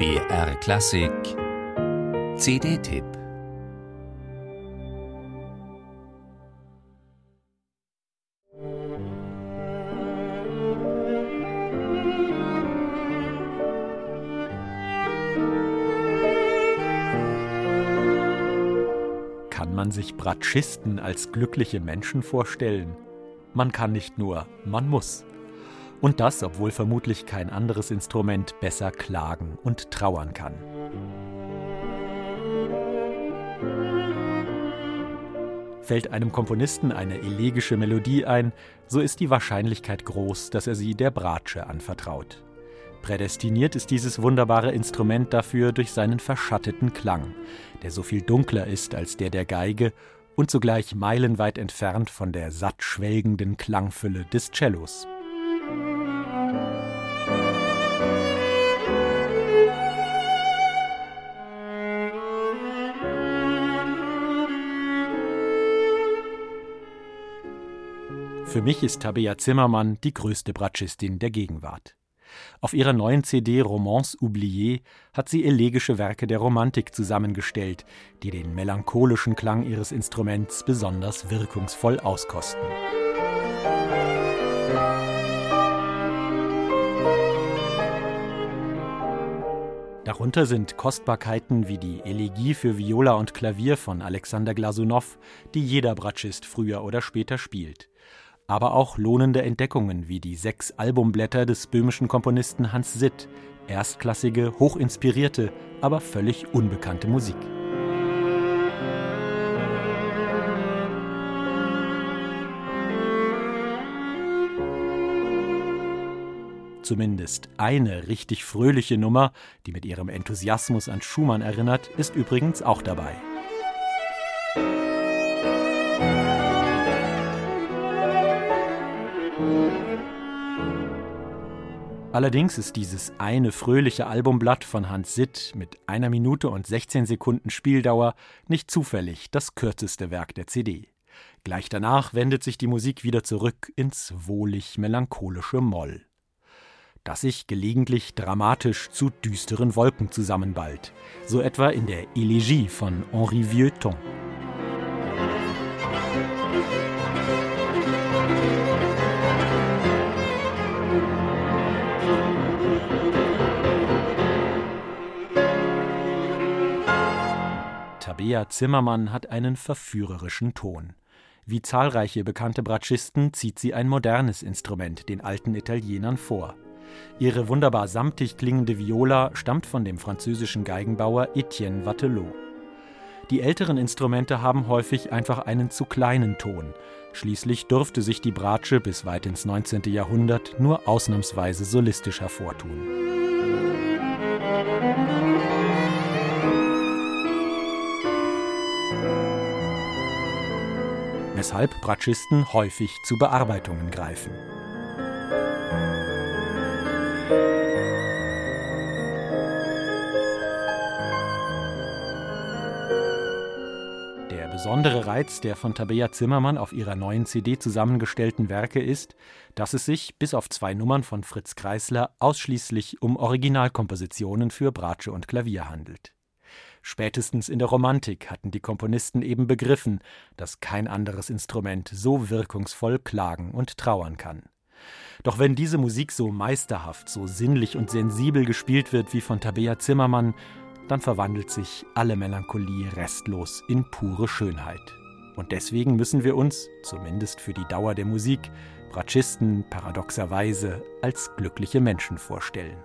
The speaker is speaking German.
BR Klassik CD-Tipp Kann man sich Bratschisten als glückliche Menschen vorstellen? Man kann nicht nur, man muss. Und das, obwohl vermutlich kein anderes Instrument besser klagen und trauern kann. Fällt einem Komponisten eine elegische Melodie ein, so ist die Wahrscheinlichkeit groß, dass er sie der Bratsche anvertraut. Prädestiniert ist dieses wunderbare Instrument dafür durch seinen verschatteten Klang, der so viel dunkler ist als der der Geige und zugleich meilenweit entfernt von der satt schwelgenden Klangfülle des Cellos. Für mich ist Tabea Zimmermann die größte Bratschistin der Gegenwart. Auf ihrer neuen CD Romance oubliée hat sie elegische Werke der Romantik zusammengestellt, die den melancholischen Klang ihres Instruments besonders wirkungsvoll auskosten. Darunter sind Kostbarkeiten wie die Elegie für Viola und Klavier von Alexander Glasunow, die jeder Bratschist früher oder später spielt aber auch lohnende Entdeckungen wie die sechs Albumblätter des böhmischen Komponisten Hans Sitt, erstklassige, hochinspirierte, aber völlig unbekannte Musik. Zumindest eine richtig fröhliche Nummer, die mit ihrem Enthusiasmus an Schumann erinnert, ist übrigens auch dabei. Allerdings ist dieses eine fröhliche Albumblatt von Hans Sitt mit einer Minute und 16 Sekunden Spieldauer nicht zufällig das kürzeste Werk der CD. Gleich danach wendet sich die Musik wieder zurück ins wohlig melancholische Moll, das sich gelegentlich dramatisch zu düsteren Wolken zusammenballt, so etwa in der Elegie von Henri Vieuxtemps. Tabea Zimmermann hat einen verführerischen Ton. Wie zahlreiche bekannte Bratschisten zieht sie ein modernes Instrument den alten Italienern vor. Ihre wunderbar samtig klingende Viola stammt von dem französischen Geigenbauer Etienne Wattelau. Die älteren Instrumente haben häufig einfach einen zu kleinen Ton. Schließlich durfte sich die Bratsche bis weit ins 19. Jahrhundert nur ausnahmsweise solistisch hervortun. Weshalb Bratschisten häufig zu Bearbeitungen greifen. Der besondere Reiz der von Tabea Zimmermann auf ihrer neuen CD zusammengestellten Werke ist, dass es sich, bis auf zwei Nummern von Fritz Kreisler, ausschließlich um Originalkompositionen für Bratsche und Klavier handelt. Spätestens in der Romantik hatten die Komponisten eben begriffen, dass kein anderes Instrument so wirkungsvoll klagen und trauern kann. Doch wenn diese Musik so meisterhaft, so sinnlich und sensibel gespielt wird wie von Tabea Zimmermann, dann verwandelt sich alle Melancholie restlos in pure Schönheit. Und deswegen müssen wir uns, zumindest für die Dauer der Musik, Bratschisten paradoxerweise als glückliche Menschen vorstellen.